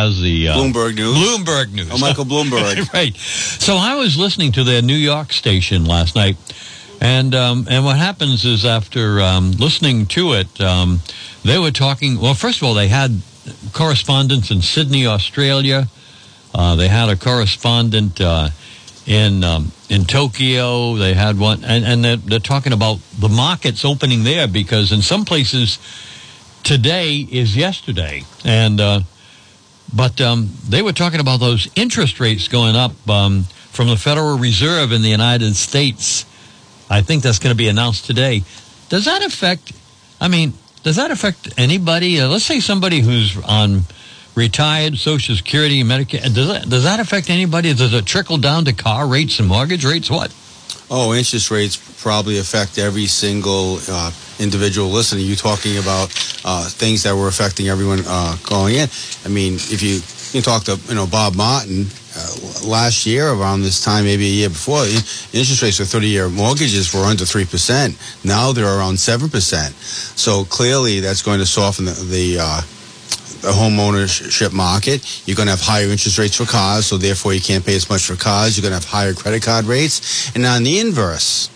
has the uh, Bloomberg News. Bloomberg News. Oh, Michael Bloomberg. right. So I was listening to their New York station last night, and um, and what happens is after um, listening to it, um, they were talking. Well, first of all, they had correspondents in Sydney, Australia. Uh, they had a correspondent uh, in um, in Tokyo. They had one, and, and they're, they're talking about the markets opening there because in some places today is yesterday, and uh, but um, they were talking about those interest rates going up um, from the Federal Reserve in the United States. I think that's going to be announced today. Does that affect? I mean, does that affect anybody? Uh, let's say somebody who's on retired Social Security, Medicare. Does that, does that affect anybody? Does it trickle down to car rates and mortgage rates? What? Oh, interest rates probably affect every single uh, individual listening. You talking about uh, things that were affecting everyone uh, going in. I mean, if you you talk to you know Bob Martin uh, last year around this time, maybe a year before, interest rates for 30-year mortgages were under three percent. Now they're around seven percent. So clearly, that's going to soften the, the uh, the home ownership market. You're going to have higher interest rates for cars, so therefore you can't pay as much for cars. You're going to have higher credit card rates. And on the inverse,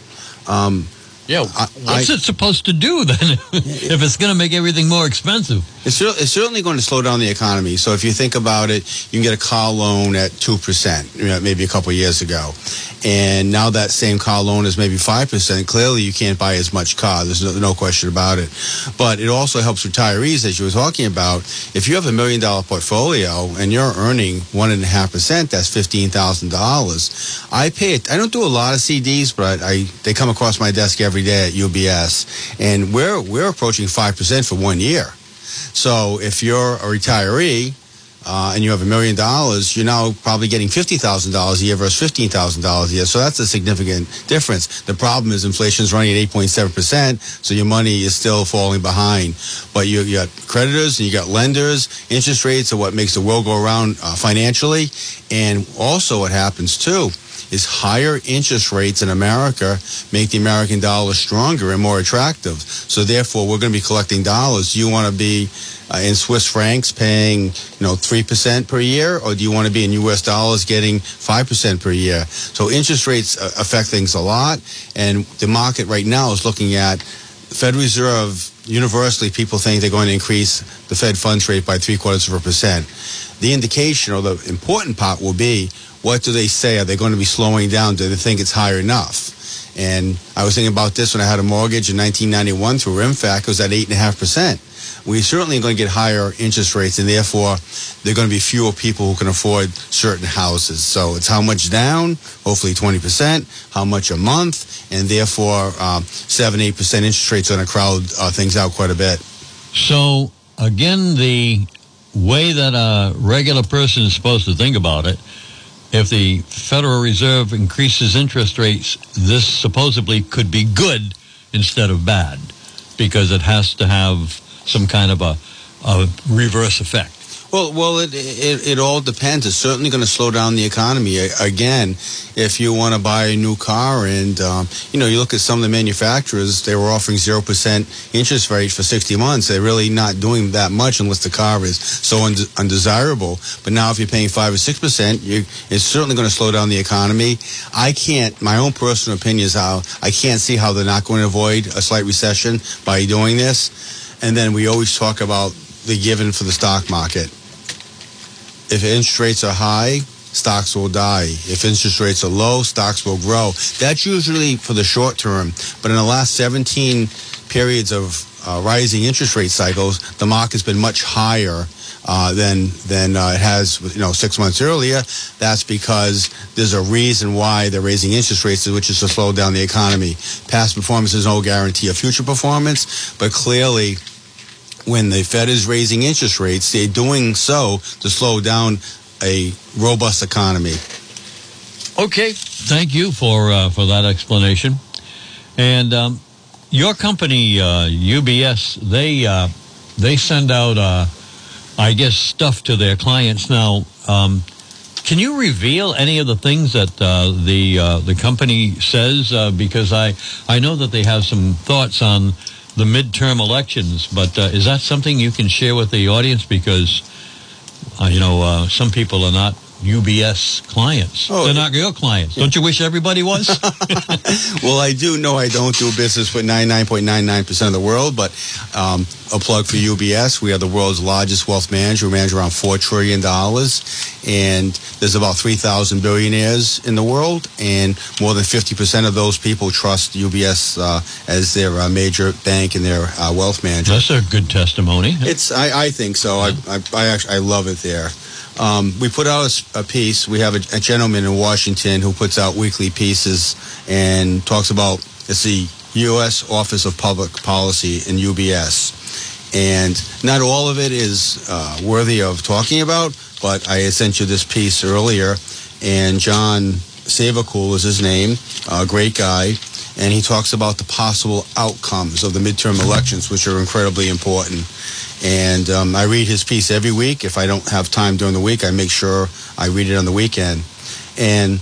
um, yeah, what's I, it supposed to do then if it's going to make everything more expensive? It's, it's certainly going to slow down the economy. So if you think about it, you can get a car loan at 2%, you know, maybe a couple years ago. And now that same car loan is maybe 5%. Clearly, you can't buy as much car. There's no, no question about it. But it also helps retirees, as you were talking about. If you have a million dollar portfolio and you're earning 1.5%, that's $15,000. I pay it. I don't do a lot of CDs, but I they come across my desk every day at UBS. And we're, we're approaching 5% for one year. So if you're a retiree uh, and you have a million dollars, you're now probably getting fifty thousand dollars a year versus fifteen thousand dollars a year. So that's a significant difference. The problem is inflation is running at eight point seven percent, so your money is still falling behind. But you, you got creditors and you got lenders. Interest rates are what makes the world go around uh, financially, and also what happens too is higher interest rates in America make the American dollar stronger and more attractive. So therefore, we're going to be collecting dollars. You want to be uh, in Swiss francs paying, you know, 3% per year, or do you want to be in US dollars getting 5% per year? So interest rates uh, affect things a lot. And the market right now is looking at Fed Reserve universally people think they're going to increase the Fed funds rate by three quarters of a percent. The indication or the important part will be what do they say? Are they going to be slowing down? Do they think it's high enough? And I was thinking about this when I had a mortgage in 1991 through RIMFAC. It was at 8.5%. We certainly going to get higher interest rates, and therefore, there are going to be fewer people who can afford certain houses. So it's how much down, hopefully 20%, how much a month, and therefore, um, 7 8% interest rates are going to crowd uh, things out quite a bit. So, again, the way that a regular person is supposed to think about it if the Federal Reserve increases interest rates, this supposedly could be good instead of bad because it has to have some kind of a, a reverse effect. Well, well, it, it, it all depends. It's certainly going to slow down the economy. Again, if you want to buy a new car and, um, you know, you look at some of the manufacturers, they were offering 0% interest rate for 60 months. They're really not doing that much unless the car is so undesirable. But now if you're paying 5 or 6%, it's certainly going to slow down the economy. I can't, my own personal opinion is how I can't see how they're not going to avoid a slight recession by doing this. And then we always talk about the given for the stock market if interest rates are high, stocks will die. If interest rates are low, stocks will grow. That's usually for the short term. But in the last 17 periods of uh, rising interest rate cycles, the market's been much higher uh, than than uh, it has, you know, six months earlier. That's because there's a reason why they're raising interest rates, which is to slow down the economy. Past performance is no guarantee of future performance, but clearly when the Fed is raising interest rates, they're doing so to slow down a robust economy. Okay, thank you for uh, for that explanation. And um, your company, uh, UBS, they uh, they send out, uh, I guess, stuff to their clients now. Um, can you reveal any of the things that uh, the uh, the company says? because I I know that they have some thoughts on the midterm elections. But uh, is that something you can share with the audience? Because uh, you know, uh, some people are not UBS clients. Oh, They're not your clients. Don't you wish everybody was? well, I do know I don't do business with 99.99% of the world, but um, a plug for UBS. We are the world's largest wealth manager. We manage around $4 trillion. And there's about 3,000 billionaires in the world. And more than 50% of those people trust UBS uh, as their uh, major bank and their uh, wealth manager. That's a good testimony. It's I, I think so. I, I, I actually I love it there. Um, we put out a, a piece. We have a, a, gentleman in Washington who puts out weekly pieces and talks about it's the U.S. Office of Public Policy in UBS, and not all of it is uh, worthy of talking about. But I sent you this piece earlier, and John Savacool is his name, a great guy, and he talks about the possible outcomes of the midterm elections, which are incredibly important. And um, I read his piece every week. If I don't have time during the week, I make sure I read it on the weekend. And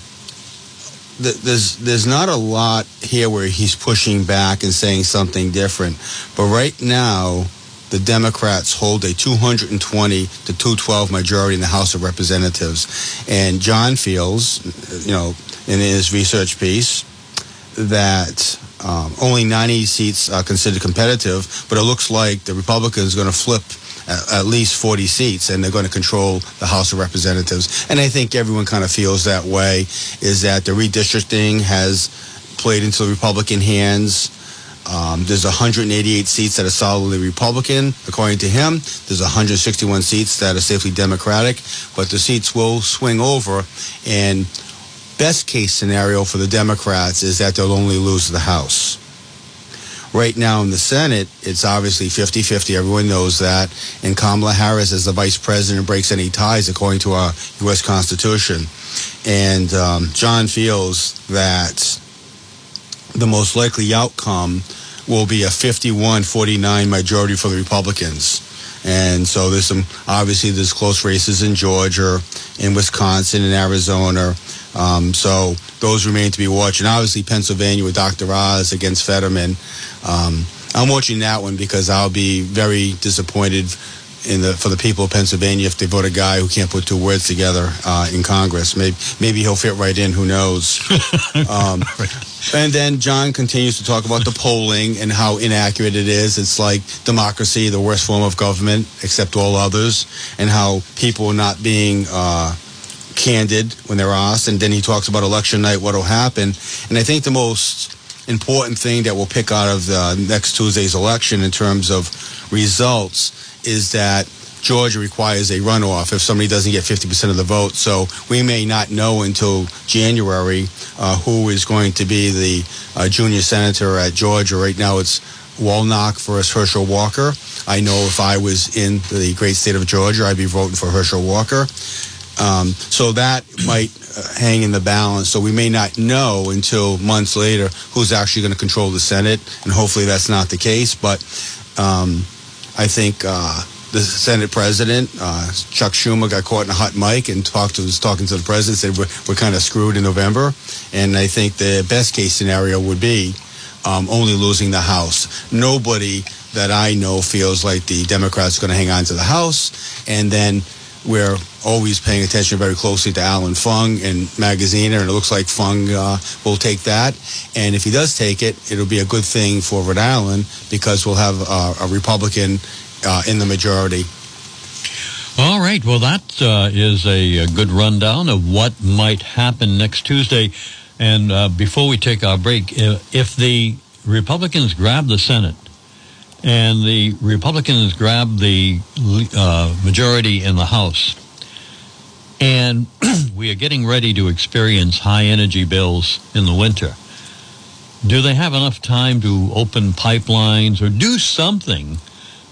th- there's there's not a lot here where he's pushing back and saying something different. But right now, the Democrats hold a 220 to 212 majority in the House of Representatives. And John feels, you know, in his research piece, that um, only 90 seats are considered competitive, but it looks like the Republicans are going to flip at, at, least 40 seats and they're going to control the House of Representatives. And I think everyone kind of feels that way, is that the redistricting has played into the Republican hands. Um, there's 188 seats that are solidly Republican, according to him. There's 161 seats that are safely Democratic, but the seats will swing over. And best case scenario for the Democrats is that they'll only lose the House. Right now in the Senate, it's obviously 50 50. Everyone knows that. And Kamala Harris, as the vice president, breaks any ties according to our U.S. Constitution. And um, John feels that the most likely outcome will be a 51 49 majority for the Republicans. And so there's some, obviously, there's close races in Georgia, in Wisconsin, in Arizona. Um, so those remain to be watched. And obviously, Pennsylvania with Dr. Oz against Fetterman. Um, I'm watching that one because I'll be very disappointed in the for the people of Pennsylvania if they vote a guy who can't put two words together uh, in Congress. Maybe maybe he'll fit right in. Who knows? um, and then John continues to talk about the polling and how inaccurate it is. It's like democracy, the worst form of government, except all others, and how people are not being. Uh, candid when they're asked, and then he talks about election night, what will happen. And I think the most important thing that we'll pick out of the next Tuesday's election in terms of results is that Georgia requires a runoff if somebody doesn't get 50% of the vote. So we may not know until January uh, who is going to be the uh, junior senator at Georgia. Right now it's Warnock versus Herschel Walker. I know if I was in the great state of Georgia, I'd be voting for Herschel Walker. Um, so that might uh, hang in the balance. So we may not know until months later who's actually going to control the Senate, and hopefully that's not the case. But um, I think uh, the Senate president, uh, Chuck Schumer, got caught in a hot mic and talked to was talking to the president, said we're, we're kind of screwed in November. And I think the best case scenario would be um, only losing the House. Nobody that I know feels like the Democrats are going to hang on to the House, and then we're always paying attention very closely to Allan Fung and Magaziner, and it looks like Fung uh, will take that. And if he does take it, it'll be a good thing for Rhode Island because we'll have uh, a Republican uh, in the majority. All right. Well, that uh, is a, a, good rundown of what might happen next Tuesday. And uh, before we take our break, if the Republicans grab the Senate, and the Republicans grabbed the uh, majority in the House. And we are getting ready to experience high energy bills in the winter. Do they have enough time to open pipelines or do something,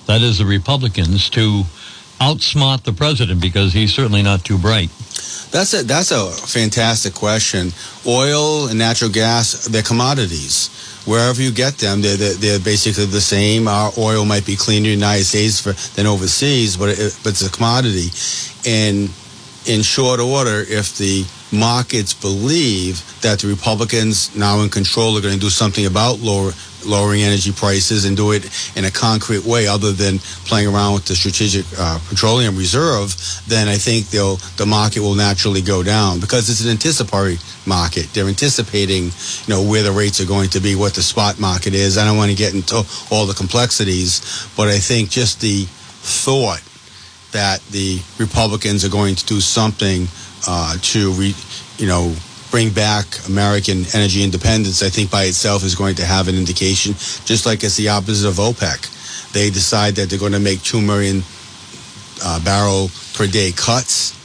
that is, the Republicans, to outsmart the president because he's certainly not too bright? That's a that's a fantastic question. Oil and natural gas, they're commodities wherever you get them, they're, they're, they're, basically the same. Our oil might be cleaner in the United States for, than overseas, but, it, but it's a commodity. And in short order, if the markets believe that the Republicans now in control are going to do something about lower lowering energy prices and do it in a concrete way other than playing around with the strategic uh, petroleum reserve, then I think they'll, the market will naturally go down because it's an anticipatory market. They're anticipating, you know, where the rates are going to be, what the spot market is. I don't want to get into all the complexities, but I think just the thought that the Republicans are going to do something uh, to, re, you know, bring back American energy independence, I think by itself is going to have an indication, just like it's the opposite of OPEC. They decide that they're going to make 2 million uh, barrel per day cuts,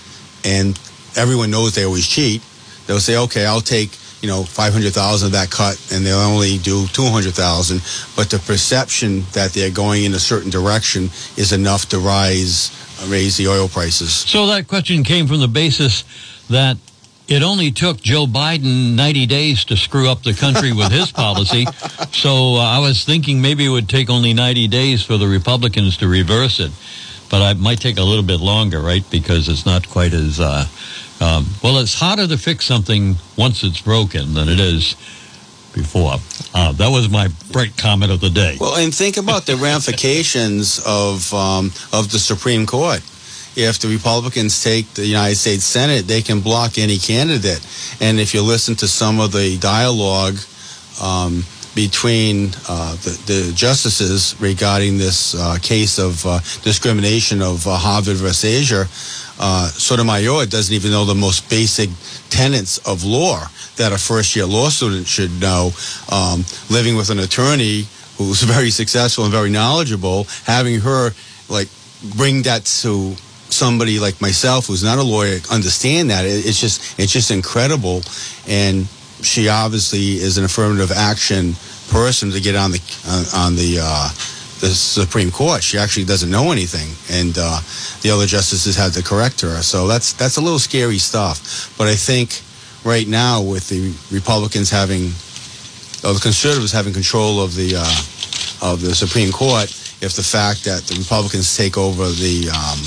and everyone knows they always cheat. They'll say, okay, I'll take you know 500,000 of that cut, and they'll only do 200,000. But the perception that they're going in a certain direction is enough to rise, raise the oil prices. So that question came from the basis that it only took Joe Biden 90 days to screw up the country with his policy. So uh, I was thinking maybe it would take only 90 days for the Republicans to reverse it. But it might take a little bit longer, right? Because it's not quite as, uh, um, well, it's harder to fix something once it's broken than it is before. Uh, that was my bright comment of the day. Well, and think about the ramifications of, um, of the Supreme Court if the Republicans take the United States Senate, they can block any candidate. And if you listen to some of the dialogue um, between uh, the, the, justices regarding this uh, case of uh, discrimination of uh, Harvard versus Asia, uh, Sotomayor doesn't even know the most basic tenets of law that a first year law student should know. Um, living with an attorney who's very successful and very knowledgeable, having her like bring that to somebody like myself who's not a lawyer understand that it's just it's just incredible and she obviously is an affirmative action person to get on the uh, on the uh, the Supreme Court. She actually doesn't know anything, and uh, the other justices had to correct her. So that's that's a little scary stuff. But I think right now, with the Republicans having, or the conservatives having control of the uh, of the Supreme Court, if the fact that the Republicans take over the um,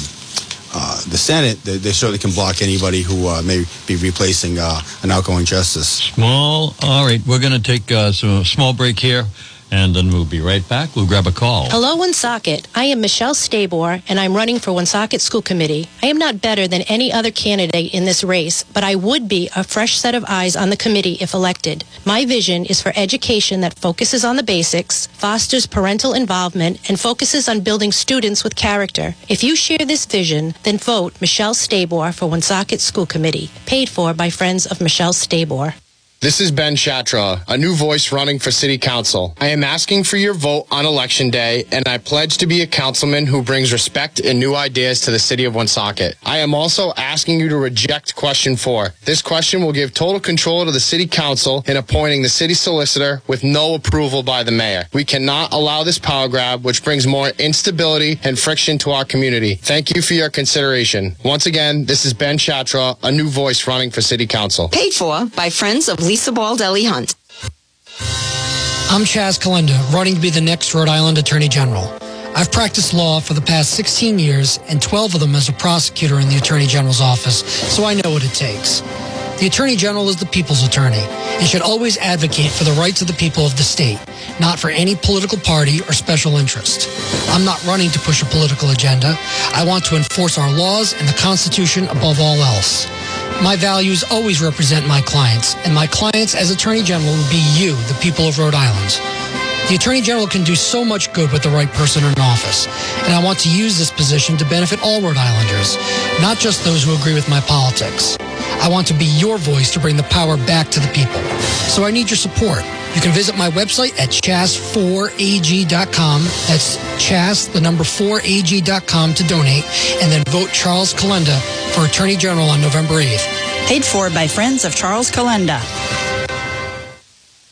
uh, the Senate, they, they, certainly can block anybody who uh, may be replacing uh, an outgoing justice. Small. All right, we're going to take uh, some small break here. And then we'll be right back. We'll grab a call. Hello, Woonsocket. I am Michelle Stabor, and I'm running for Woonsocket School Committee. I am not better than any other candidate in this race, but I would be a fresh set of eyes on the committee if elected. My vision is for education that focuses on the basics, fosters parental involvement, and focuses on building students with character. If you share this vision, then vote Michelle Stabor for Woonsocket School Committee, paid for by Friends of Michelle Stabor. This is Ben Chatra, a new voice running for City Council. I am asking for your vote on Election Day, and I pledge to be a councilman who brings respect and new ideas to the City of Woonsocket. I am also asking you to reject question four. This question will give total control to the City Council in appointing the City Solicitor with no approval by the Mayor. We cannot allow this power grab, which brings more instability and friction to our community. Thank you for your consideration. Once again, this is Ben Chatra, a new voice running for City Council. Paid for by Friends of Lisa Baldelli Hunt. I'm Chas Calenda, running to be the next Rhode Island Attorney General. I've practiced law for the past 16 years and 12 of them as a prosecutor in the Attorney General's office, so I know what it takes. The Attorney General is the people's attorney and should always advocate for the rights of the people of the state, not for any political party or special interest. I'm not running to push a political agenda. I want to enforce our laws and the Constitution above all else. My values always represent my clients, and my clients as Attorney General will be you, the people of Rhode Island. The Attorney General can do so much good with the right person in office, and I want to use this position to benefit all Rhode Islanders, not just those who agree with my politics. I want to be your voice to bring the power back to the people. So I need your support. You can visit my website at chas4ag.com. That's chas, the number 4ag.com to donate, and then vote Charles Calenda for Attorney General on November 8th. Paid for by Friends of Charles Calenda.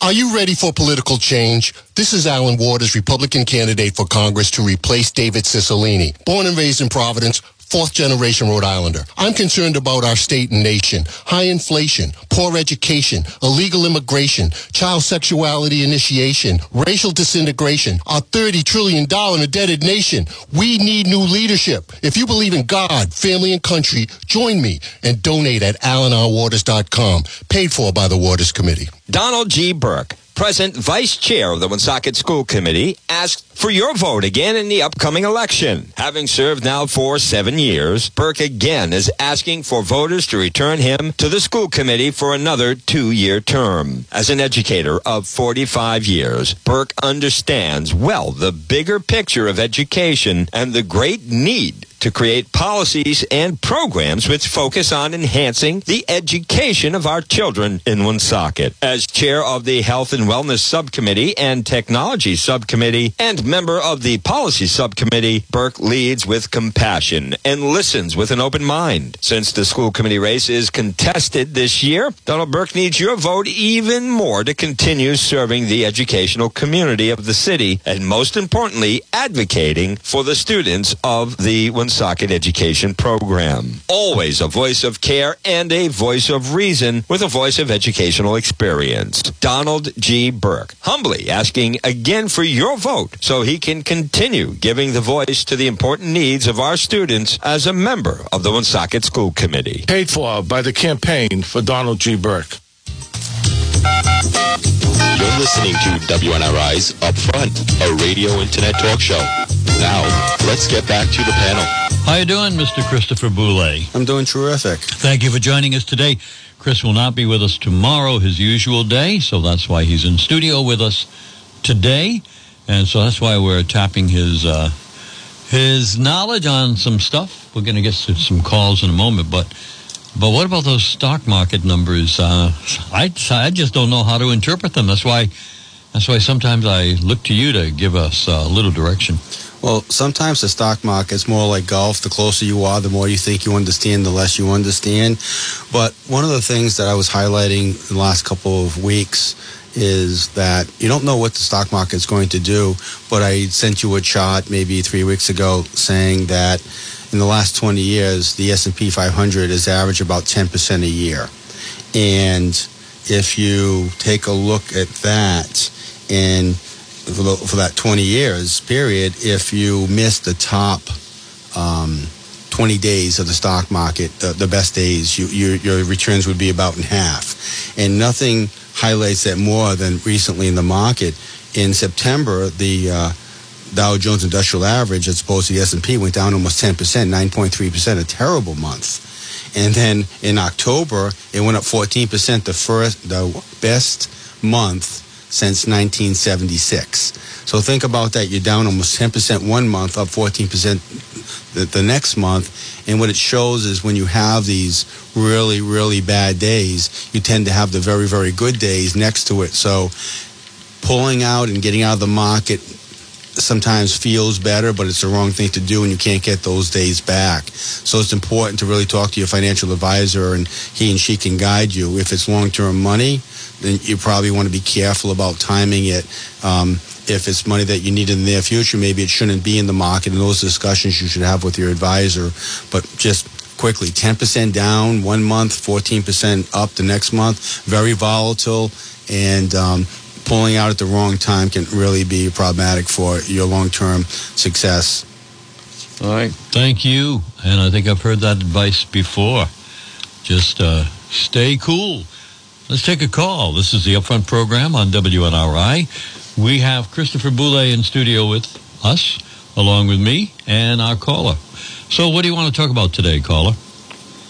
Are you ready for political change? This is Alan Waters, Republican candidate for Congress to replace David Cicilline. Born and raised in Providence, fourth generation Rhode Islander. I'm concerned about our state and nation. High inflation, poor education, illegal immigration, child sexuality initiation, racial disintegration, our $30 trillion indebted nation. We need new leadership. If you believe in God, family, and country, join me and donate at alanrwaters.com. Paid for by the Waters Committee. Donald G. Burke present vice chair of the Woonsocket School Committee, asked for your vote again in the upcoming election. Having served now for seven years, Burke again is asking for voters to return him to the school committee for another two-year term. As an educator of 45 years, Burke understands well the bigger picture of education and the great need to create policies and programs which focus on enhancing the education of our children in Woonsocket. As chair of the Health and Wellness Subcommittee and Technology Subcommittee and member of the Policy Subcommittee, Burke leads with compassion and listens with an open mind. Since the school committee race is contested this year, Donald Burke needs your vote even more to continue serving the educational community of the city and most importantly, advocating for the students of the Woonsocket Education Program. Always a voice of care and a voice of reason with a voice of educational experience. Donald G. Burke, humbly asking again for your vote so he can continue giving the voice to the important needs of our students as a member of the Woonsocket School Committee. Paid for by the campaign for Donald G. Burke. You're listening to WNRI's Upfront, a radio internet talk show. Now, let's get back to the panel. How you doing, Mr. Christopher Boulay? I'm doing terrific. Thank you for joining us today. Chris will not be with us tomorrow, his usual day, so that's why he's in studio with us today, and so that's why we're tapping his uh, his knowledge on some stuff. We're going to get to some calls in a moment, but but what about those stock market numbers? Uh, I I just don't know how to interpret them. That's why that's why sometimes I look to you to give us a little direction. Well, sometimes the stock market's more like golf. The closer you are, the more you think you understand, the less you understand. But one of the things that I was highlighting in the last couple of weeks is that you don't know what the stock market's going to do. But I sent you a chart maybe three weeks ago saying that in the last 20 years, the S&P 500 has averaged about 10% a year. And if you take a look at that and for, that 20 years period, if you miss the top um, 20 days of the stock market, the, the best days, you, your, your returns would be about in half. And nothing highlights that more than recently in the market. In September, the uh, Dow Jones Industrial Average, as opposed to the S&P, went down almost 10%, 9.3%, a terrible month. And then in October, it went up 14%, the first, the best month since 1976. So think about that. You're down almost 10% one month, up 14% the, the next month. And what it shows is when you have these really, really bad days, you tend to have the very, very good days next to it. So pulling out and getting out of the market sometimes feels better, but it's the wrong thing to do, and you can't get those days back. So it's important to really talk to your financial advisor, and he and she can guide you. If it's long term money, then you probably want to be careful about timing it. Um, if it's money that you need in the near future, maybe it shouldn't be in the market, and those discussions you should have with your advisor. But just quickly 10% down one month, 14% up the next month, very volatile, and um, pulling out at the wrong time can really be problematic for your long term success. All right. Thank you. And I think I've heard that advice before. Just uh, stay cool. Let's take a call. This is the Upfront program on WNRI. We have Christopher Boulay in studio with us, along with me and our caller. So, what do you want to talk about today, caller?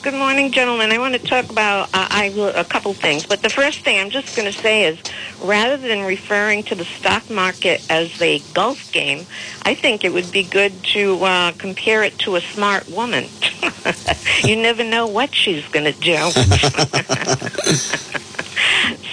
Good morning, gentlemen. I want to talk about uh, I, a couple things. But the first thing I'm just going to say is rather than referring to the stock market as a golf game, I think it would be good to uh, compare it to a smart woman. you never know what she's going to do.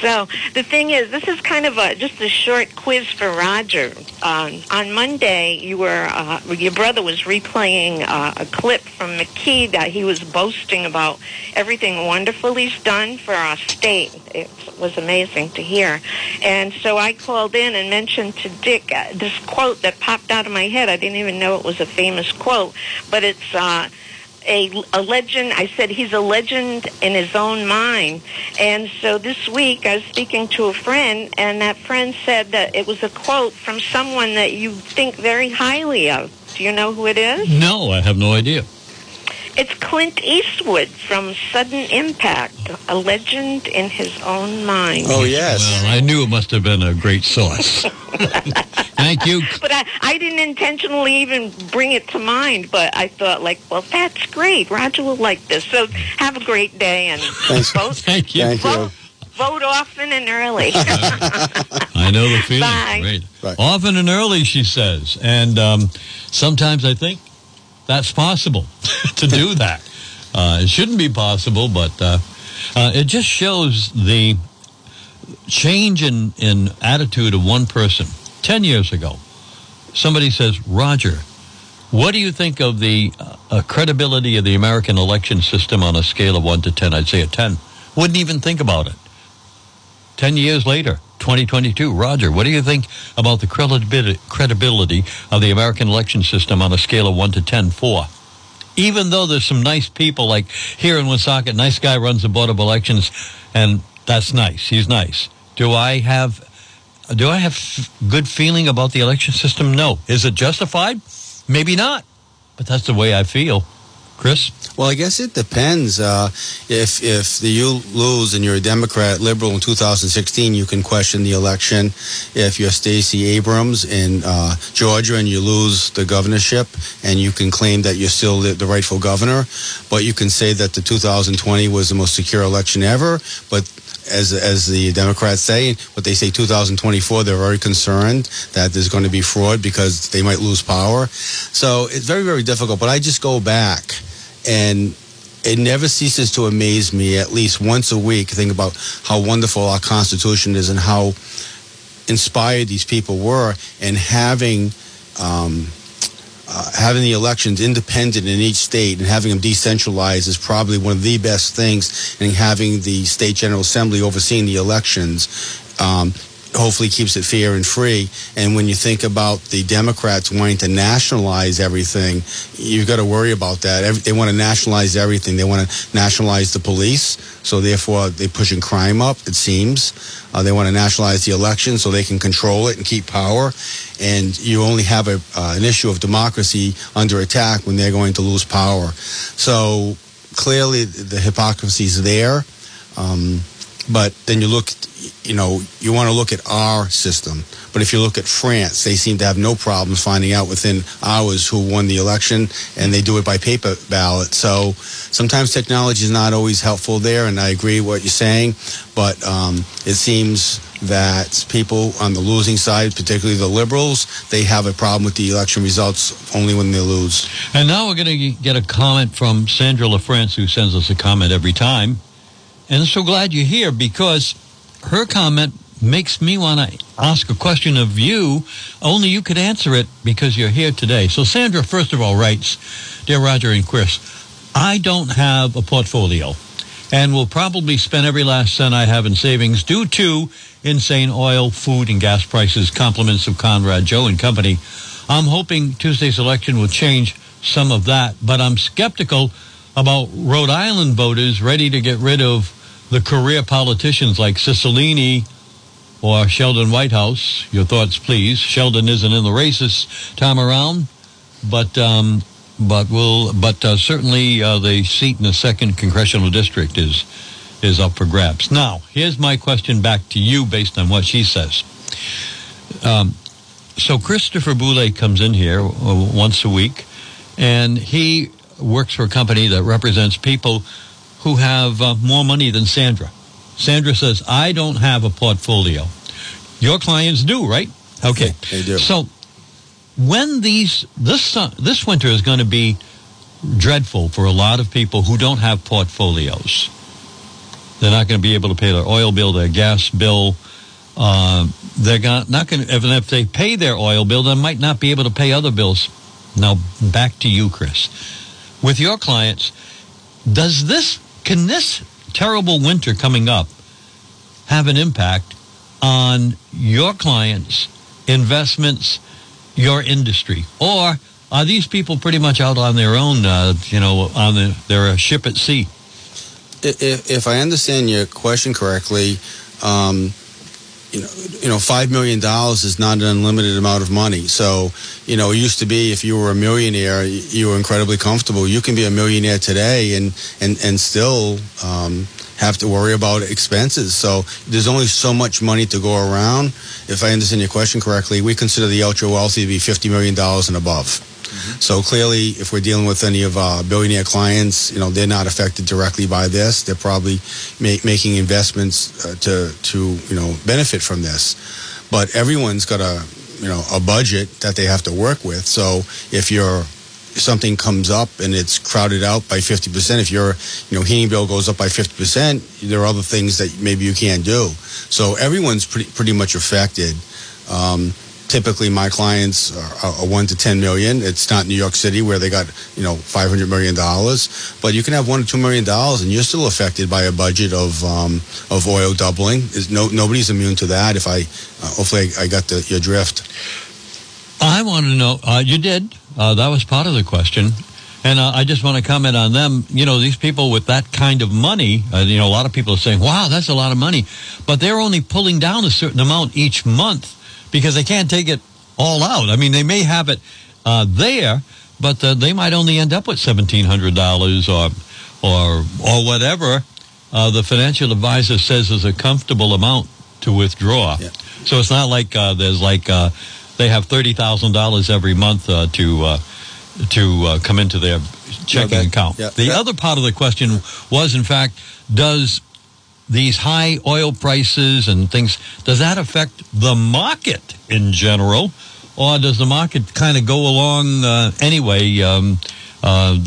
So the thing is, this is kind of a just a short quiz for Roger. Um, on Monday, you were uh, your brother was replaying uh, a clip from McKee that he was boasting about everything wonderful he's done for our state. It was amazing to hear, and so I called in and mentioned to Dick uh, this quote that popped out of my head. I didn't even know it was a famous quote, but it's. Uh, a, a legend. I said he's a legend in his own mind. And so this week I was speaking to a friend, and that friend said that it was a quote from someone that you think very highly of. Do you know who it is? No, I have no idea. It's Clint Eastwood from Sudden Impact, a legend in his own mind. Oh yes. Well, I knew it must have been a great source. Thank you. But I, I didn't intentionally even bring it to mind, but I thought, like, well, that's great. Roger will like this. So have a great day and Thanks. vote, Thank you. Thank you. vote, vote often and early. I know the feeling. Bye. Great. Right. Often and early, she says. And um, sometimes I think that's possible to do that. Uh, it shouldn't be possible, but uh, uh, it just shows the change in, in attitude of one person. Ten years ago, somebody says, Roger, what do you think of the uh, credibility of the American election system on a scale of 1 to 10? I'd say a 10. Wouldn't even think about it. 10 years later, 2022, Roger, what do you think about the credibility, credibility of the American election system on a scale of 1 to 10? 4. Even though there's some nice people, like here in Woonsocket, nice guy runs the Board of Elections, and that's nice. He's nice. Do I have do I have f- good feeling about the election system? No. Is it justified? Maybe not. But that's the way I feel. Chris? Well, I guess it depends. Uh, if if the, you lose and you're a Democrat liberal in 2016, you can question the election. If you're Stacey Abrams in uh, Georgia and you lose the governorship, and you can claim that you're still the, the rightful governor, but you can say that the 2020 was the most secure election ever. But as as the Democrats say, what they say 2024, they're very concerned that there's going to be fraud because they might lose power. So it's very very difficult. But I just go back, and it never ceases to amaze me. At least once a week, think about how wonderful our Constitution is and how inspired these people were, and having. Um, uh, having the elections independent in each state and having them decentralized is probably one of the best things. And having the state general assembly overseeing the elections um, hopefully keeps it fair and free. And when you think about the Democrats wanting to nationalize everything, you've got to worry about that. They want to nationalize everything. They want to nationalize the police, so therefore they're pushing crime up. It seems uh, they want to nationalize the election so they can control it and keep power. And you only have a, uh, an issue of democracy under attack when they're going to lose power. So clearly the hypocrisy is there. Um, but then you look, you know, you want to look at our system. But if you look at France, they seem to have no problems finding out within hours who won the election, and they do it by paper ballot. So sometimes technology is not always helpful there, and I agree with what you're saying. But um, it seems that people on the losing side, particularly the liberals, they have a problem with the election results only when they lose. And now we're going to get a comment from Sandra LaFrance, who sends us a comment every time. And I'm so glad you're here because her comment makes me want to ask a question of you. Only you could answer it because you're here today. So Sandra, first of all, writes, Dear Roger and Chris, I don't have a portfolio and will probably spend every last cent I have in savings due to insane oil, food, and gas prices. Compliments of Conrad, Joe, and company. I'm hoping Tuesday's election will change some of that, but I'm skeptical about Rhode Island voters ready to get rid of the career politicians like Cicilline or Sheldon Whitehouse. Your thoughts, please. Sheldon isn't in the races time around, but um, but will but uh, certainly uh, the seat in the second congressional district is is up for grabs. Now, here's my question back to you, based on what she says. Um, so Christopher Boulay comes in here uh, once a week, and he works for a company that represents people who have uh, more money than Sandra. Sandra says, I don't have a portfolio. Your clients do, right? Okay. They do. So when these, this, uh, this winter is going to be dreadful for a lot of people who don't have portfolios. They're not going to be able to pay their oil bill, their gas bill. Uh, they're not going to, even if they pay their oil bill, they might not be able to pay other bills. Now, back to you, Chris. With your clients, does this can this terrible winter coming up have an impact on your clients investments your industry? Or are these people pretty much out on their own uh, you know on the, their ship at sea? If, if I understand your question correctly, um, you know, you know, five million dollars is not an unlimited amount of money. So, you know, it used to be if you were a millionaire, you were incredibly comfortable. You can be a millionaire today and and and still um, have to worry about expenses. So there's only so much money to go around. If I understand your question correctly, we consider the ultra wealthy to be fifty million dollars and above. So clearly, if we're dealing with any of our billionaire clients, you know, they're not affected directly by this. They're probably ma- making investments uh, to to you know benefit from this. But everyone's got a you know a budget that they have to work with. So if you're something comes up and it's crowded out by 50%, if your you know heating bill goes up by 50%, there are other things that maybe you can't do. So everyone's pretty pretty much affected. Um, typically my clients are, one to 10 million. It's not New York City where they got, you know, 500 million dollars, but you can have one to two million dollars and you're still affected by a budget of, um, of oil doubling. Is no, nobody's immune to that. If I, uh, hopefully I, I got the, your drift. I want to know, uh, you did. Uh, that was part of the question. And uh, I just want to comment on them. You know, these people with that kind of money, uh, you know, a lot of people are saying, wow, that's a lot of money. But they're only pulling down a certain amount each month because they can't take it all out. I mean, they may have it uh, there, but uh, they might only end up with $1,700 or, or, or whatever uh, the financial advisor says is a comfortable amount to withdraw. Yeah. So it's not like uh, there's like uh, they have $30,000 every month uh, to uh, to uh, come into their checking that- account. yeah, the that- other part of the question was, in fact, does these high oil prices and things does that affect the market in general, or does the market kind of go along uh, anyway? Um, uh,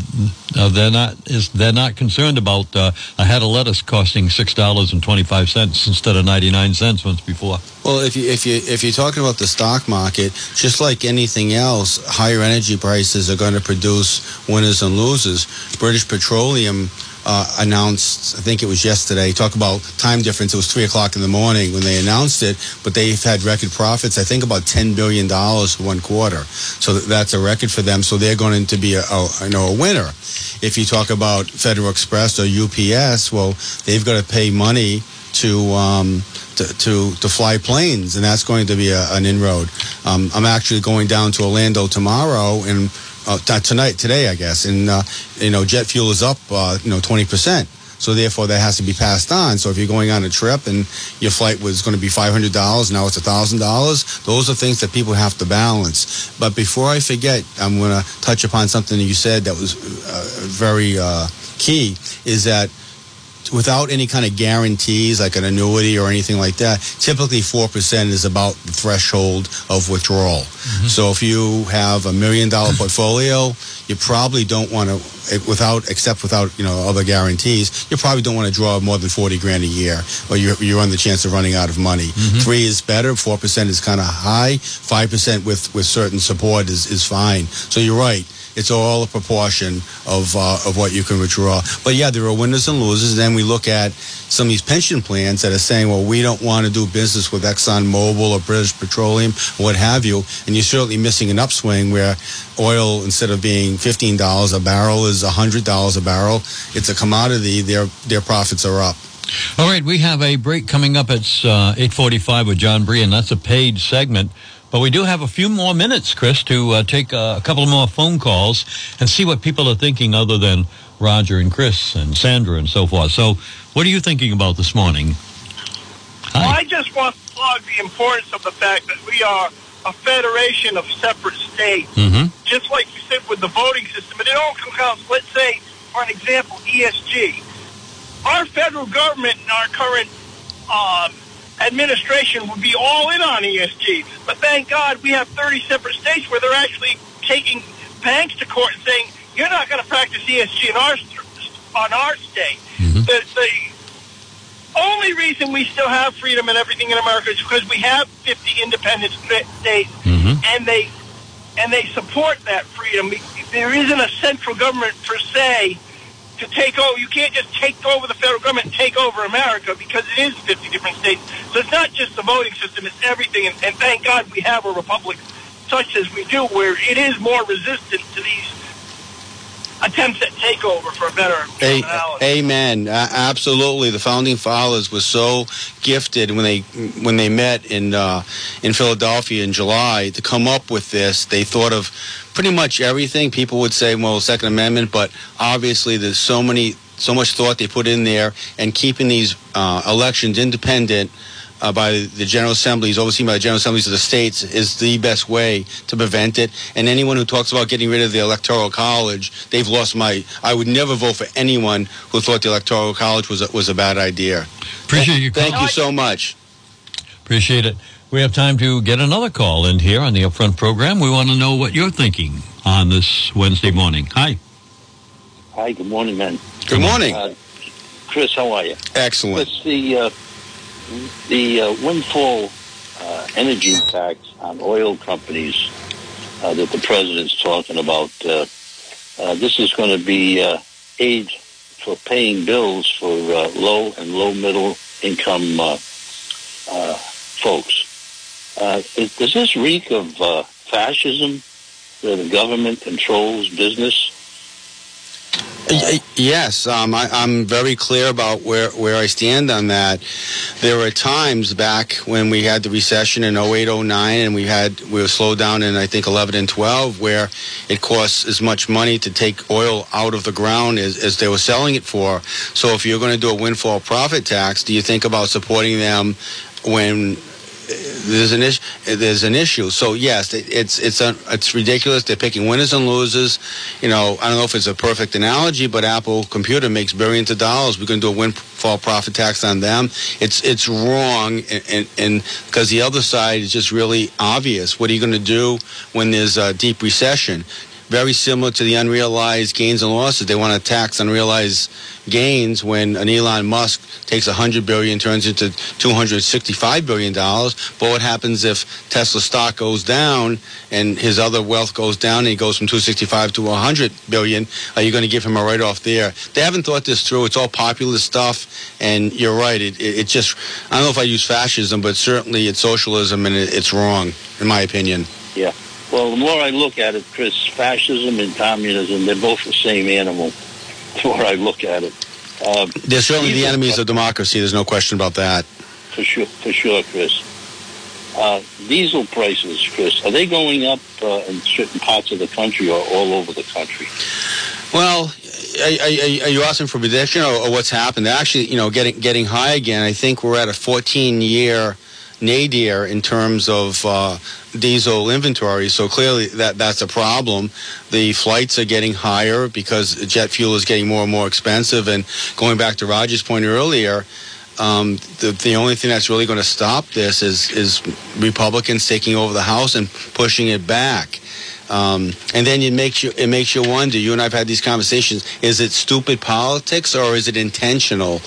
uh, they're not is they're not concerned about uh, a head of lettuce costing six dollars and twenty five cents instead of ninety nine cents once before. Well, if you if you if you're talking about the stock market, just like anything else, higher energy prices are going to produce winners and losers. British Petroleum uh, announced, I think it was yesterday. Talk about time difference. It was three o'clock in the morning when they announced it, but they've had record profits. I think about ten billion dollars for one quarter. So that's a record for them. So they're going to be a, a you know a winner. If you talk about Federal Express or UPS, well, they've got to pay money to um, to, to to fly planes, and that's going to be a, an inroad. Um, I'm actually going down to Orlando tomorrow, and uh, t- tonight, today, I guess, and uh, you know, jet fuel is up, uh, you know, twenty percent. So therefore, that has to be passed on. So if you're going on a trip and your flight was going to be five hundred dollars, now it's thousand dollars. Those are things that people have to balance. But before I forget, I'm going to touch upon something that you said that was uh, very uh, key. Is that without any kind of guarantees like an annuity or anything like that, typically 4% is about the threshold of withdrawal. Mm-hmm. So if you have a million dollar mm-hmm. portfolio, you probably don't want to eh, without except without, you know, other guarantees, you probably don't want to draw more than 40 grand a year or you you run the chance of running out of money. Mm-hmm. 3 is better, 4% is kind of high, 5% with with certain support is is fine. So you're right it's all a proportion of uh, of what you can withdraw. But yeah, there are winners and losers. And then we look at some of these pension plans that are saying, well, we don't want to do business with ExxonMobil or British Petroleum, or what have you. And you're certainly missing an upswing where oil, instead of being fifteen dollars a barrel, is hundred dollars a barrel. It's a commodity. Their their profits are up. All right, we have a break coming up. It's uh, 8:45 with John Bree, and that's a paid segment. But we do have a few more minutes, Chris, to uh, take uh, a couple more phone calls and see what people are thinking other than Roger and Chris and Sandra and so forth. So, what are you thinking about this morning? Well, I just want to plug the importance of the fact that we are a federation of separate states. Mm-hmm. Just like you said with the voting system, and it all counts. Let's say, for an example, ESG. Our federal government and our current um, administration would be all in on ESG. But thank God we have 30 separate states where they're actually taking banks to court and saying, you're not going to practice ESG in our, on our state. Mm-hmm. The, the only reason we still have freedom and everything in America is because we have 50 independent sta- states mm-hmm. and they and they support that freedom. There isn't a central government per se to take over. You can't just take over the federal government and take over America because it is 50 different states. So it's not just the voting system; it's everything. And, and thank God we have a republic such as we do, where it is more resistant to these attempts at takeover for a better A- amen. A- absolutely, the founding fathers were so gifted when they when they met in uh, in Philadelphia in July to come up with this. They thought of pretty much everything. People would say, "Well, Second Amendment," but obviously, there's so many so much thought they put in there, and keeping these uh, elections independent. Uh, by the General Assemblies, overseen by the General Assemblies of the states, is the best way to prevent it. And anyone who talks about getting rid of the Electoral College, they've lost my. I would never vote for anyone who thought the Electoral College was a, was a bad idea. Appreciate you. Thank you so much. Appreciate it. We have time to get another call in here on the Upfront program. We want to know what you're thinking on this Wednesday morning. Hi. Hi, good morning, man. Good morning. Uh, Chris, how are you? Excellent. Chris, the, uh, the uh, windfall uh, energy tax on oil companies uh, that the president's talking about, uh, uh, this is going to be uh, aid for paying bills for uh, low and low middle income uh, uh, folks. Uh, is, does this reek of uh, fascism where the government controls business? Yes, um, I, I'm very clear about where, where I stand on that. There were times back when we had the recession in 08, 09, and we had we were slowed down in I think 11 and 12, where it costs as much money to take oil out of the ground as, as they were selling it for. So if you're going to do a windfall profit tax, do you think about supporting them when there's an issue. There's an issue. So yes, it- it's it's it's ridiculous. They're picking winners and losers. You know, I don't know if it's a perfect analogy, but Apple Computer makes billions of dollars. We're going to do a windfall profit tax on them. It's it's wrong, and and because the other side is just really obvious. What are you going to do when there's a deep recession? Very similar to the unrealized gains and losses. They want to tax unrealized gains when an Elon Musk takes 100 billion, turns into 265 billion dollars. But what happens if Tesla stock goes down and his other wealth goes down and he goes from 265 to 100 billion? Are you going to give him a write-off there? They haven't thought this through. It's all populist stuff, and you're right. It, it, it just I don't know if I use fascism, but certainly it's socialism, and it, it's wrong, in my opinion. Yeah. Well, the more I look at it, Chris, fascism and communism, they're both the same animal. The more I look at it. Um, They're certainly the enemies of democracy. There's no question about that. for sure, for sure, Chris. Uh, diesel prices, Chris, are they going up uh, in certain parts of the country or all over the country? Well, are, are, are you asking for prediction or, or what's happened? They're actually, you know, getting getting high again. I think we're at a 14 year nadir in terms of uh, diesel inventory. So clearly that that's a problem. The flights are getting higher because jet fuel is getting more and more expensive. And going back to Roger's point earlier, um, the the only thing that's really going to stop this is is Republicans taking over the House and pushing it back. Um, and then it makes you it makes you wonder. You and I've had these conversations. Is it stupid politics or is it intentional?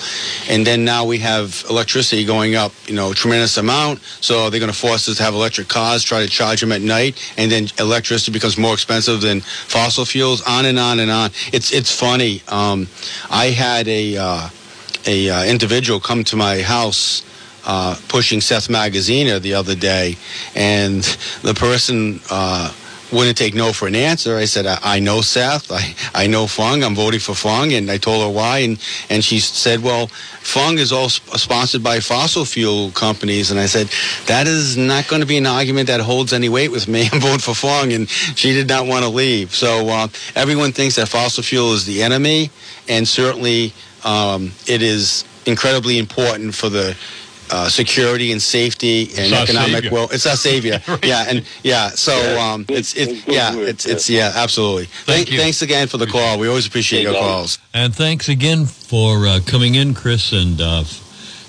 And then now we have electricity going up, you know, tremendous amount. So they're going to force us to have electric cars, try to charge them at night, and then electricity becomes more expensive than fossil fuels. On and on and on. It's it's funny. Um, I had a uh, a uh, individual come to my house. Uh, pushing Seth Magaziner the other day, and the person uh, wouldn't take no for an answer. I said, I, I know Seth. I, I know Fung. I'm voting for Fung. And I told her why. And, and she said, well, Fung is all sp- sponsored by fossil fuel companies. And I said, that is not going to be an argument that holds any weight with me. I'm voting for Fung. And she did not want to leave. So uh, everyone thinks that fossil fuel is the enemy. And certainly um, it is incredibly important for the uh, security and safety and It's economic well. It's our savior. Yeah, and yeah. So um, it's it's yeah, it's it's yeah, absolutely. Thank, you. Thanks again for the call. We always appreciate your calls. And thanks again for uh, coming in, Chris, and uh,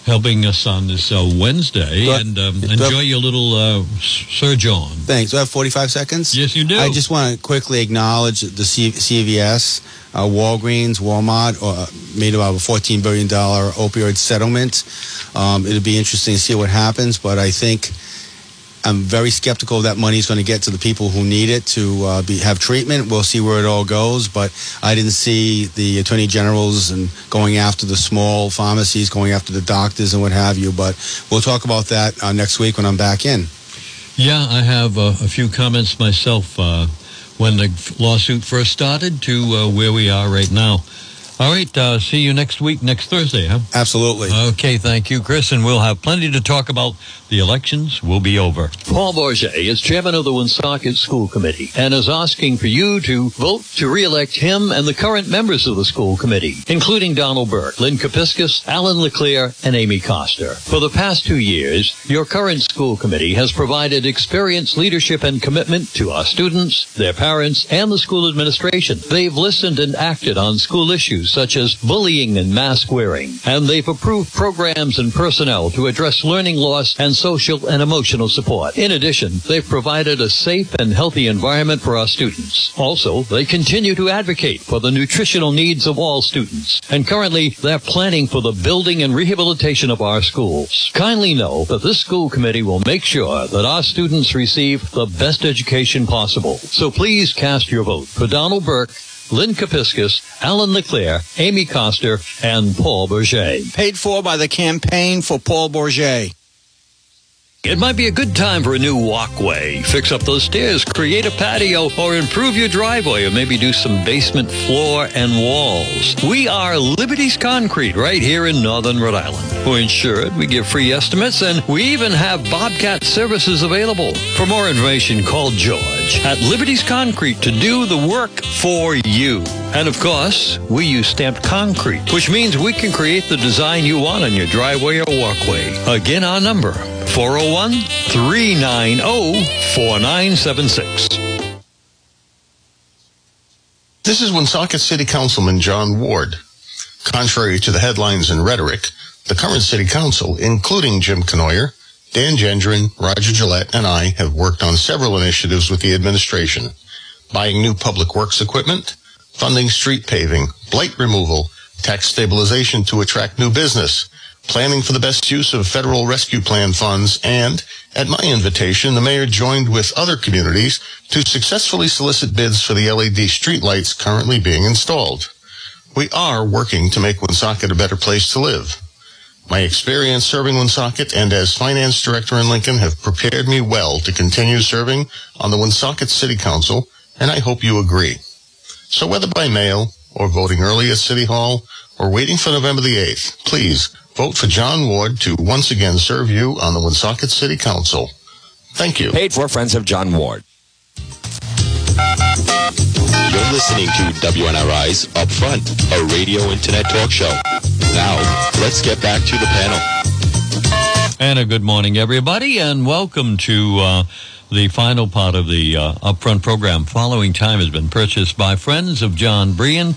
helping us on this uh, Wednesday. Do and um, do enjoy your little uh, Sir John. Thanks. Do I have 45 seconds? Yes, you do. I just want to quickly acknowledge the C- CVS, uh, Walgreens, Walmart uh, made about a $14 billion opioid settlement. Um, it'll be interesting to see what happens, but I think I'm very skeptical that money is going to get to the people who need it to uh, be, have treatment. We'll see where it all goes, but I didn't see the attorney generals and going after the small pharmacies, going after the doctors and what have you. But we'll talk about that uh, next week when I'm back in. Yeah, I have uh, a few comments myself. When the lawsuit first started to uh, where we are right now. All right, uh, see you next week, next Thursday, huh? Absolutely. Okay, thank you, Chris, and we'll have plenty to talk about. The elections will be over. Paul Bourget is chairman of the Woonsocket School Committee and is asking for you to vote to re-elect him and the current members of the school committee, including Donald Burke, Lynn Kapiskas, Alan LeClaire, and Amy Coster. For the past two years, your current school committee has provided experienced leadership and commitment to our students, their parents, and the school administration. They've listened and acted on school issues such as bullying and mask wearing, and they've approved programs and personnel to address learning loss and social and emotional support. In addition, they've provided a safe and healthy environment for our students. Also, they continue to advocate for the nutritional needs of all students, and currently they're planning for the building and rehabilitation of our schools. Kindly know that this school committee will make sure that our students receive the best education possible. So please cast your vote for Donald Burke, Lynn Kapiskas, Alan LeClaire, Amy Coster, and Paul Bourget. Paid for by the campaign for Paul Bourget. It might be a good time for a new walkway. Fix up those stairs, create a patio, or improve your driveway, or maybe do some basement floor and walls. We are Liberty's Concrete right here in Northern Rhode Island. We're insured, we give free estimates, and we even have Bobcat services available. For more information, call George at Liberty's Concrete to do the work for you. And of course, we use stamped concrete, which means we can create the design you want on your driveway or walkway. Again, our number 401 390 4976. This is Woonsocket City Councilman John Ward. Contrary to the headlines and rhetoric, the current City Council, including Jim Cournoyer, Dan Gendron, Roger Jalette, and I have worked on several initiatives with the administration. Buying new public works equipment, funding street paving, blight removal, tax stabilization to attract new business, planning for the best use of federal rescue plan funds, and, at my invitation, the mayor joined with other communities to successfully solicit bids for the LED streetlights currently being installed. We are working to make Woonsocket a better place to live. My experience serving Woonsocket and as finance director in Lincoln have prepared me well to continue serving on the Woonsocket City Council, and I hope you agree. So whether by mail or voting early at City Hall or waiting for November the 8th, please vote for John Ward to once again serve you on the Woonsocket City Council. Thank you. Paid for Friends of John Ward. You're listening to WNRI's Upfront, a radio internet talk show. Now, let's get back to the panel. And a good morning, everybody, and welcome to uh, the final part of the uh, upfront program. Following time has been purchased by friends of John Brien.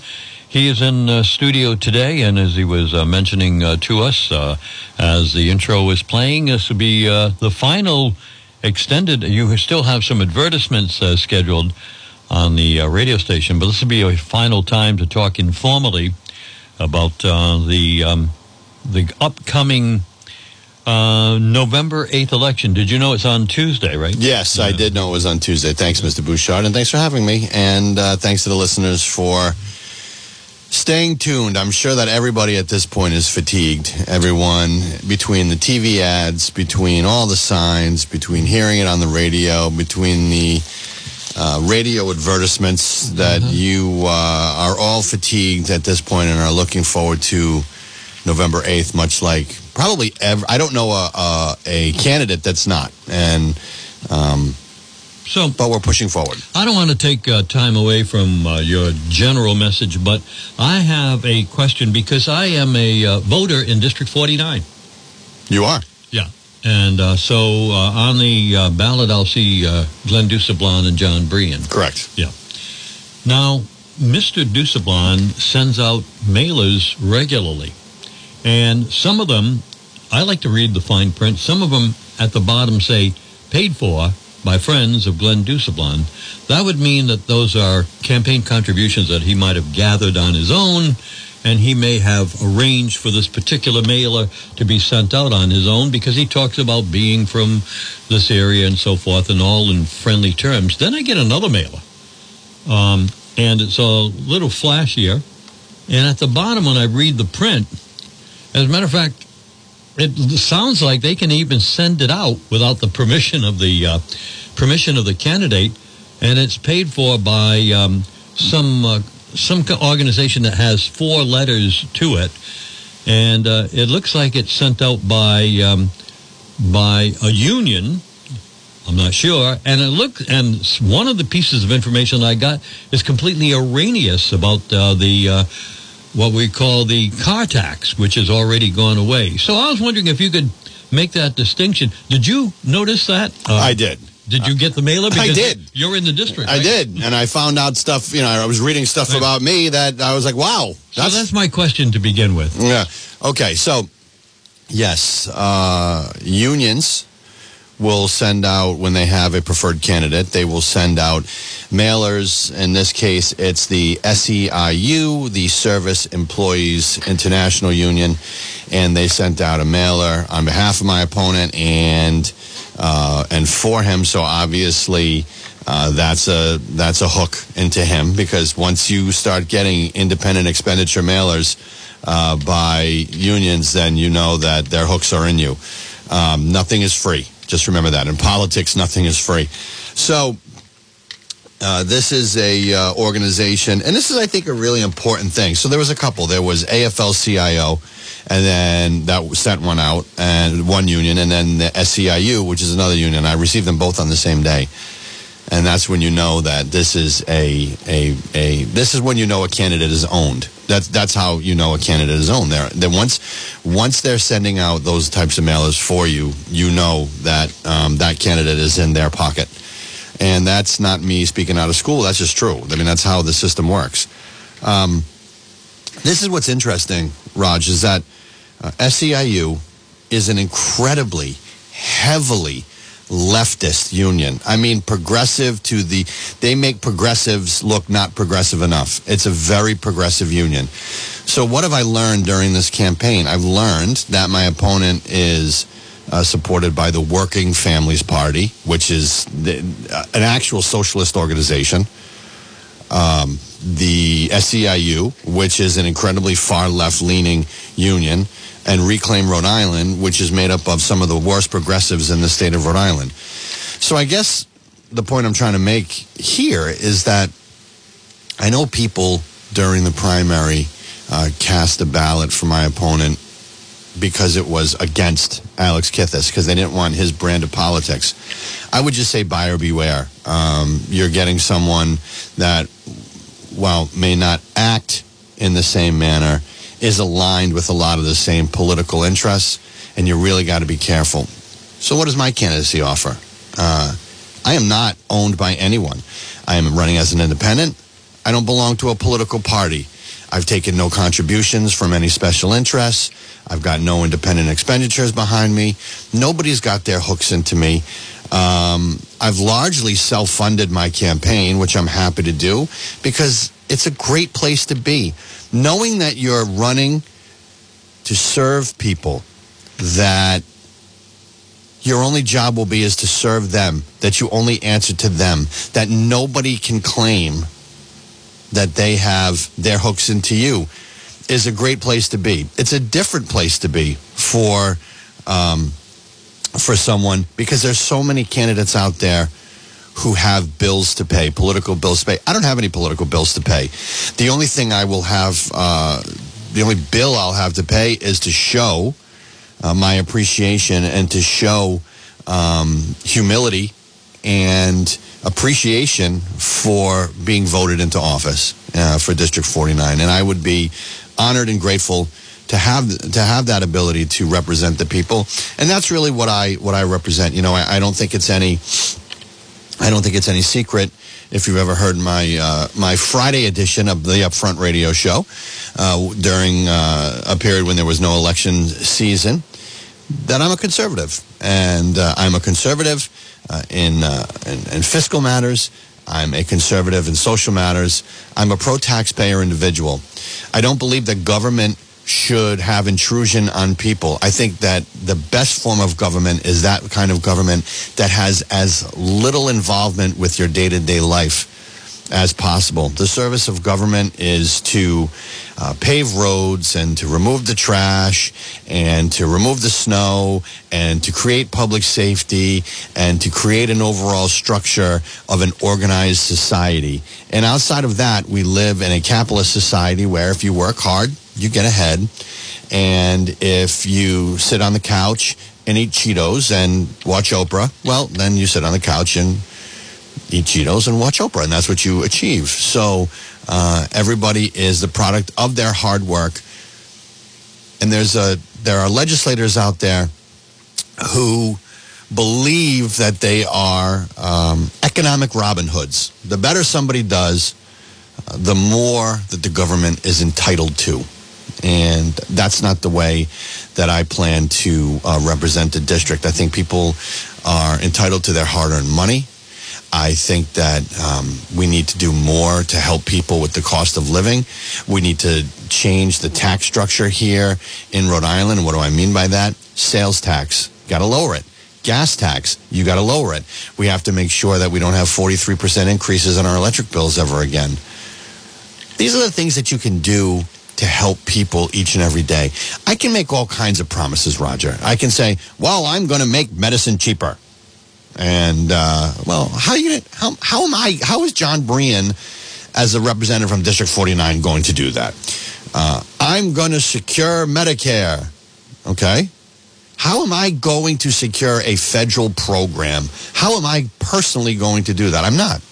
He is in uh, studio today, and as he was uh, mentioning uh, to us uh, as the intro was playing, this will be uh, the final extended. You still have some advertisements uh, scheduled on the radio station, but this will be a final time to talk informally about the um, the upcoming uh, November 8th election. Did you know it's on Tuesday, right? Yes, yeah. I did know it was on Tuesday. Thanks, Mr. Bouchard, and thanks for having me. And uh, thanks to the listeners for staying tuned. I'm sure that everybody at this point is fatigued. Everyone, between the TV ads, between all the signs, between hearing it on the radio, between the uh, radio advertisements, that mm-hmm. you uh, are all fatigued at this point and are looking forward to November 8th, much like probably ever. I don't know a, a, a candidate that's not. And, um, so, but we're pushing forward. I don't want to take uh, time away from uh, your general message, but I have a question because I am a uh, voter in District 49. You are? Yeah. And uh, so uh, on the uh, ballot, I'll see Glenn Dusablon and John Brien. Correct. Yeah. Now, Mr. Dusablon sends out mailers regularly. And some of them, I like to read the fine print. Some of them at the bottom say, paid for by friends of Glenn Dusablon. That would mean that those are campaign contributions that he might have gathered on his own and he may have arranged for this particular mailer to be sent out on his own because he talks about being from this area and so forth and all in friendly terms. Then I get another mailer. Um, and it's a little flashier. And at the bottom, when I read the print, as a matter of fact, it sounds like they can even send it out without the permission of the uh, permission of the candidate. and it's paid for by um, some uh, some organization that has four letters to it, and uh, it looks like it's sent out by um, by a union. I'm not sure, and it look and one of the pieces of information I got is completely erroneous about uh, the. What we call the car tax, which has already gone away. So I was wondering if you could make that distinction. Did you notice that? Uh, I did. Did you get the mailer? I did. You're in the district. I did, and I found out stuff. You know, I was reading stuff about me that I was like, "Wow, So that's my question to begin with. Yeah. Okay. So, yes, uh, unions will send out when they have a preferred candidate. They will send out mailers. In this case, it's the SEIU, the Service Employees International Union, and they sent out a mailer on behalf of my opponent and uh, and for him. So obviously. Uh, that's a that's a hook into him because once you start getting independent expenditure mailers uh, by unions, then you know that their hooks are in you. Um, nothing is free. Just remember that. In politics, nothing is free. So uh, this is a uh, organization, and this is, I think, a really important thing. So there was a couple. There was AFL-CIO, and then that sent one out, and one union, and then the SEIU, which is another union. I received them both on the same day and that's when you know that this is a a a this is when you know a candidate is owned. That's that's how you know a candidate is owned. There, then once once they're sending out those types of mailers for you, you know that um, that candidate is in their pocket, and that's not me speaking out of school. That's just true. I mean, that's how the system works. Um, this is what's interesting, Raj, is that uh, SEIU is an incredibly heavily leftist union. I mean, progressive to the, they make progressives look not progressive enough. It's a very progressive union. So, what have I learned during this campaign? I've learned that my opponent is uh, supported by the Working Families Party, which is the, uh, an actual socialist organization. Um, the SEIU, which is an incredibly far left leaning union, and Reclaim Rhode Island, which is made up of some of the worst progressives in the state of Rhode Island. So I guess the point I'm trying to make here is that I know people during the primary uh, cast a ballot for my opponent because it was against Alex Kithes because they didn't want his brand of politics. I would just say buyer beware. Um, you're getting someone that, while may not act in the same manner, is aligned with a lot of the same political interests, and you really got to be careful. So, what does my candidacy offer? Uh, I am not owned by anyone. I am running as an independent. I don't belong to a political party. I've taken no contributions from any special interests. I've got no independent expenditures behind me. Nobody's got their hooks into me. Um, I've largely self funded my campaign, which I'm happy to do because it's a great place to be. Knowing that you're running to serve people, that your only job will be is to serve them, that you only answer to them, that nobody can claim that they have their hooks into you is a great place to be. It's a different place to be for um, for someone because there's so many candidates out there who have bills to pay, political bills to pay. I don't have any political bills to pay. The only thing I will have, uh, the only bill I'll have to pay is to show uh, my appreciation and to show um, humility and appreciation for being voted into office uh, for District 49. And I would be honored and grateful to have to have that ability to represent the people. And that's really what I what I represent. You know, I, I don't think it's any I don't think it's any secret if you've ever heard my uh, my Friday edition of the Upfront Radio Show uh, during uh, a period when there was no election season that I'm a conservative, and uh, I'm a conservative uh, in, uh, in in fiscal matters. I'm a conservative in social matters. I'm a pro-taxpayer individual. I don't believe that government should have intrusion on people. I think that the best form of government is that kind of government that has as little involvement with your day-to-day life as possible. The service of government is to uh, pave roads and to remove the trash and to remove the snow and to create public safety and to create an overall structure of an organized society. And outside of that, we live in a capitalist society where if you work hard, you get ahead. And if you sit on the couch and eat Cheetos and watch Oprah, well, then you sit on the couch and eat Cheetos and watch Oprah, and that's what you achieve. So uh, everybody is the product of their hard work, and there's a there are legislators out there who believe that they are um, economic Robin Hoods. The better somebody does, uh, the more that the government is entitled to. And that's not the way that I plan to uh, represent the district. I think people are entitled to their hard earned money. I think that um, we need to do more to help people with the cost of living. We need to change the tax structure here in Rhode Island. What do I mean by that? Sales tax, got to lower it. Gas tax, you got to lower it. We have to make sure that we don't have 43% increases on our electric bills ever again. These are the things that you can do to help people each and every day. I can make all kinds of promises, Roger. I can say, well, I'm going to make medicine cheaper. And uh, well, how you how how am I? How is John Brien, as a representative from District 49, going to do that? Uh, I'm going to secure Medicare. Okay. How am I going to secure a federal program? How am I personally going to do that? I'm not.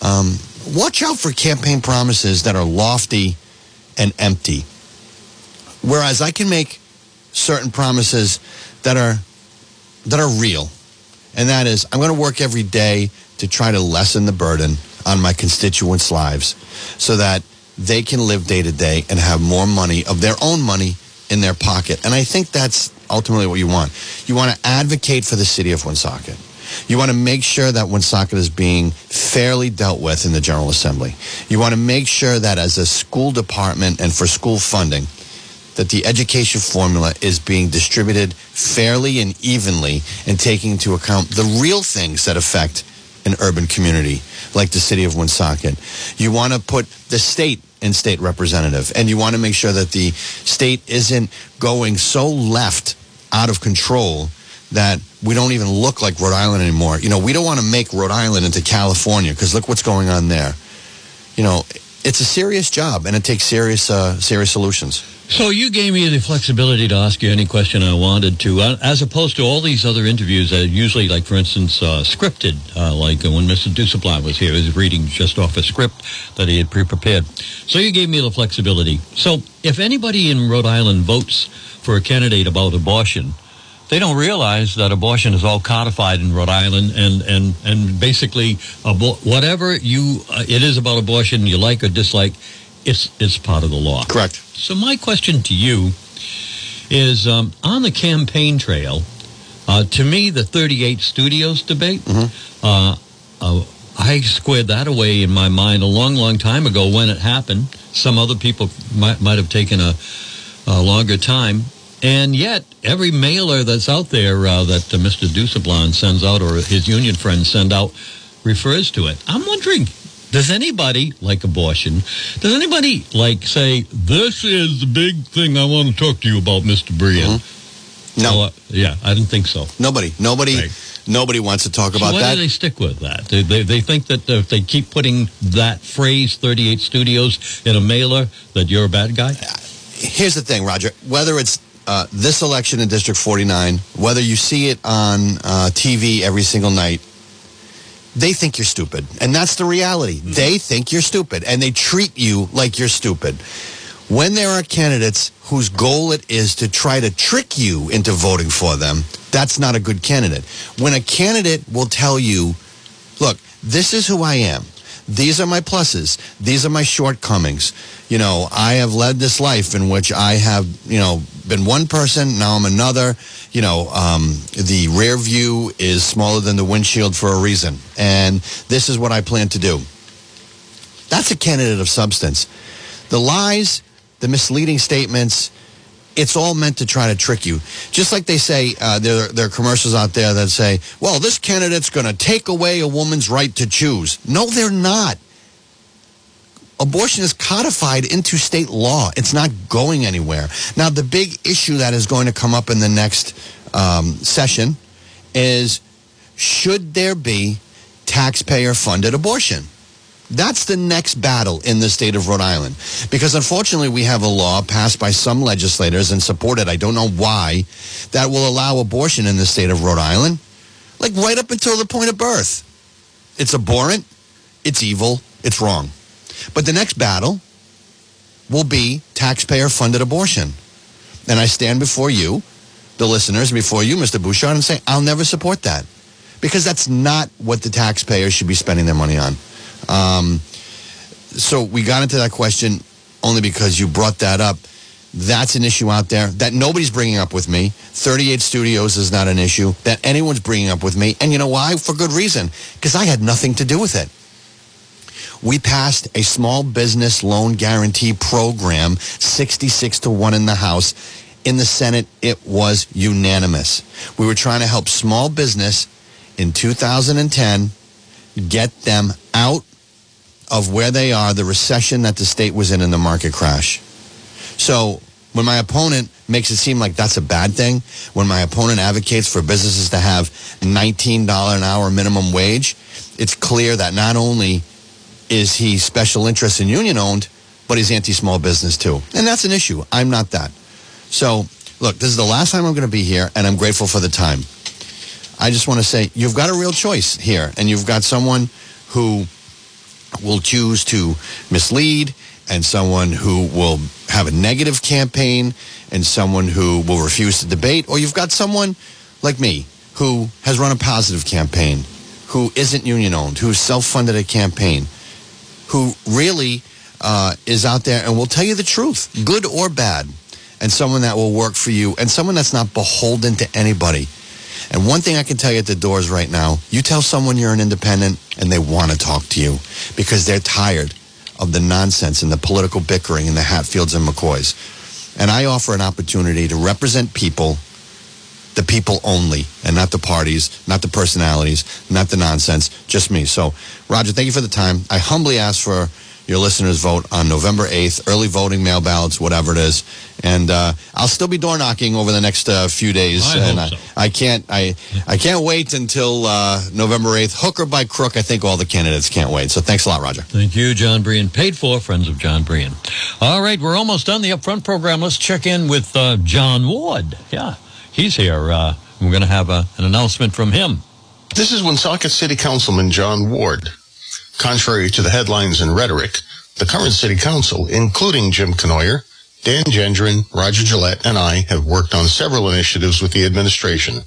Um, watch out for campaign promises that are lofty and empty. Whereas I can make certain promises that are that are real and that is I'm going to work every day to try to lessen the burden on my constituents' lives so that they can live day to day and have more money of their own money in their pocket. And I think that's ultimately what you want. You want to advocate for the city of Woonsocket. You want to make sure that Woonsocket is being fairly dealt with in the General Assembly. You want to make sure that as a school department and for school funding, that the education formula is being distributed fairly and evenly and taking into account the real things that affect an urban community like the city of Woonsocket. You want to put the state in state representative and you want to make sure that the state isn't going so left out of control that we don't even look like Rhode Island anymore. You know, we don't want to make Rhode Island into California because look what's going on there. You know, it's a serious job and it takes serious uh, serious solutions. So you gave me the flexibility to ask you any question I wanted to, uh, as opposed to all these other interviews that usually, like for instance, uh, scripted, uh, like when Mr. Dusablon was here, he was reading just off a script that he had pre-prepared. So you gave me the flexibility. So if anybody in Rhode Island votes for a candidate about abortion, they don't realize that abortion is all codified in Rhode Island, and and and basically, abo- whatever you uh, it is about abortion, you like or dislike, it's it's part of the law. Correct. So my question to you is um, on the campaign trail. Uh, to me, the 38 Studios debate, uh, uh, I squared that away in my mind a long, long time ago when it happened. Some other people might, might have taken a, a longer time. And yet, every mailer that's out there uh, that uh, Mr. Dusablon sends out or his union friends send out refers to it. I'm wondering, does anybody, like abortion, does anybody, like, say, this is the big thing I want to talk to you about, Mr. Brien? No. uh, yeah, I didn't think so. Nobody, nobody, nobody wants to talk So about why that. Why do they stick with that? They, they, they think that if they keep putting that phrase, 38 studios, in a mailer, that you're a bad guy? Here's the thing, Roger. Whether it's uh, this election in District 49, whether you see it on uh, TV every single night, they think you're stupid. And that's the reality. They think you're stupid, and they treat you like you're stupid. When there are candidates whose goal it is to try to trick you into voting for them, that's not a good candidate. When a candidate will tell you, look, this is who I am. These are my pluses. These are my shortcomings. You know, I have led this life in which I have, you know, been one person, now I'm another. You know, um, the rear view is smaller than the windshield for a reason. And this is what I plan to do. That's a candidate of substance. The lies, the misleading statements, it's all meant to try to trick you. Just like they say, uh, there, there are commercials out there that say, well, this candidate's going to take away a woman's right to choose. No, they're not. abortion is codified into state law. It's not going anywhere. Now, the big issue that is going to come up in the next um, session is should there be taxpayer funded abortion? That's the next battle in the state of Rhode Island. Because unfortunately, we have a law passed by some legislators and supported, I don't know why, that will allow abortion in the state of Rhode Island, like right up until the point of birth. It's abhorrent, it's evil, it's wrong. But the next battle will be taxpayer funded abortion. And I stand before you, the listeners, before you, Mr. Bouchard, and say, I'll never support that. Because that's not what the taxpayers should be spending their money on. Um, so we got into that question only because you brought that up. That's an issue out there that nobody's bringing up with me. 38 Studios is not an issue that anyone's bringing up with me. And you know why? For good reason. Because I had nothing to do with it. We passed a small business loan guarantee program, 66 to 1 in the House. In the Senate, it was unanimous. We were trying to help small business in 2010 get them out of where they are, the recession that the state was in and the market crash. So when my opponent makes it seem like that's a bad thing, when my opponent advocates for businesses to have $19 an hour minimum wage, it's clear that not only is he special interest and union owned, but he's anti small business too. And that's an issue. I'm not that. So, look, this is the last time I'm going to be here, and I'm grateful for the time. I just want to say you've got a real choice here, and you've got someone who will choose to mislead, and someone who will have a negative campaign, and someone who will refuse to debate, or you've got someone like me who has run a positive campaign, who isn't union owned, who self funded a campaign, who really uh, is out there and will tell you the truth, good or bad, and someone that will work for you, and someone that's not beholden to anybody. And one thing I can tell you at the doors right now, you tell someone you're an independent and they want to talk to you because they're tired of the nonsense and the political bickering in the Hatfields and McCoys. And I offer an opportunity to represent people, the people only, and not the parties, not the personalities, not the nonsense, just me. So, Roger, thank you for the time. I humbly ask for your listeners' vote on November 8th, early voting, mail ballots, whatever it is. And uh, I'll still be door knocking over the next uh, few days. I and hope I, so. I can't I I can't wait until uh, November 8th. Hook or by crook, I think all the candidates can't wait. So thanks a lot, Roger. Thank you, John Brien. Paid for, friends of John Brien. All right, we're almost done the upfront program. Let's check in with uh, John Ward. Yeah, he's here. Uh, we're going to have a, an announcement from him. This is Woonsocket City Councilman John Ward. Contrary to the headlines and rhetoric, the current City Council, including Jim Cournoyer, Dan Gendron, Roger Jalette, and I have worked on several initiatives with the administration.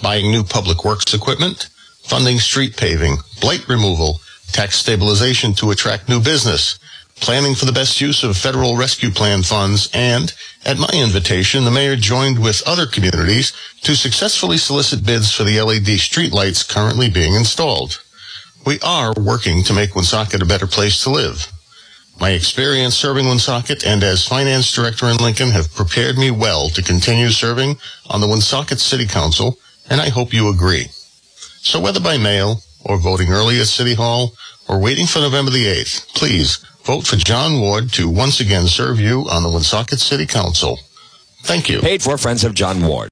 Buying new public works equipment, funding street paving, blight removal, tax stabilization to attract new business, planning for the best use of federal rescue plan funds, and, at my invitation, the mayor joined with other communities to successfully solicit bids for the LED streetlights currently being installed. We are working to make Woonsocket a better place to live. My experience serving Woonsocket and as finance director in Lincoln have prepared me well to continue serving on the Woonsocket City Council, and I hope you agree. So whether by mail or voting early at City Hall or waiting for November the 8th, please vote for John Ward to once again serve you on the Woonsocket City Council. Thank you. Paid for Friends of John Ward.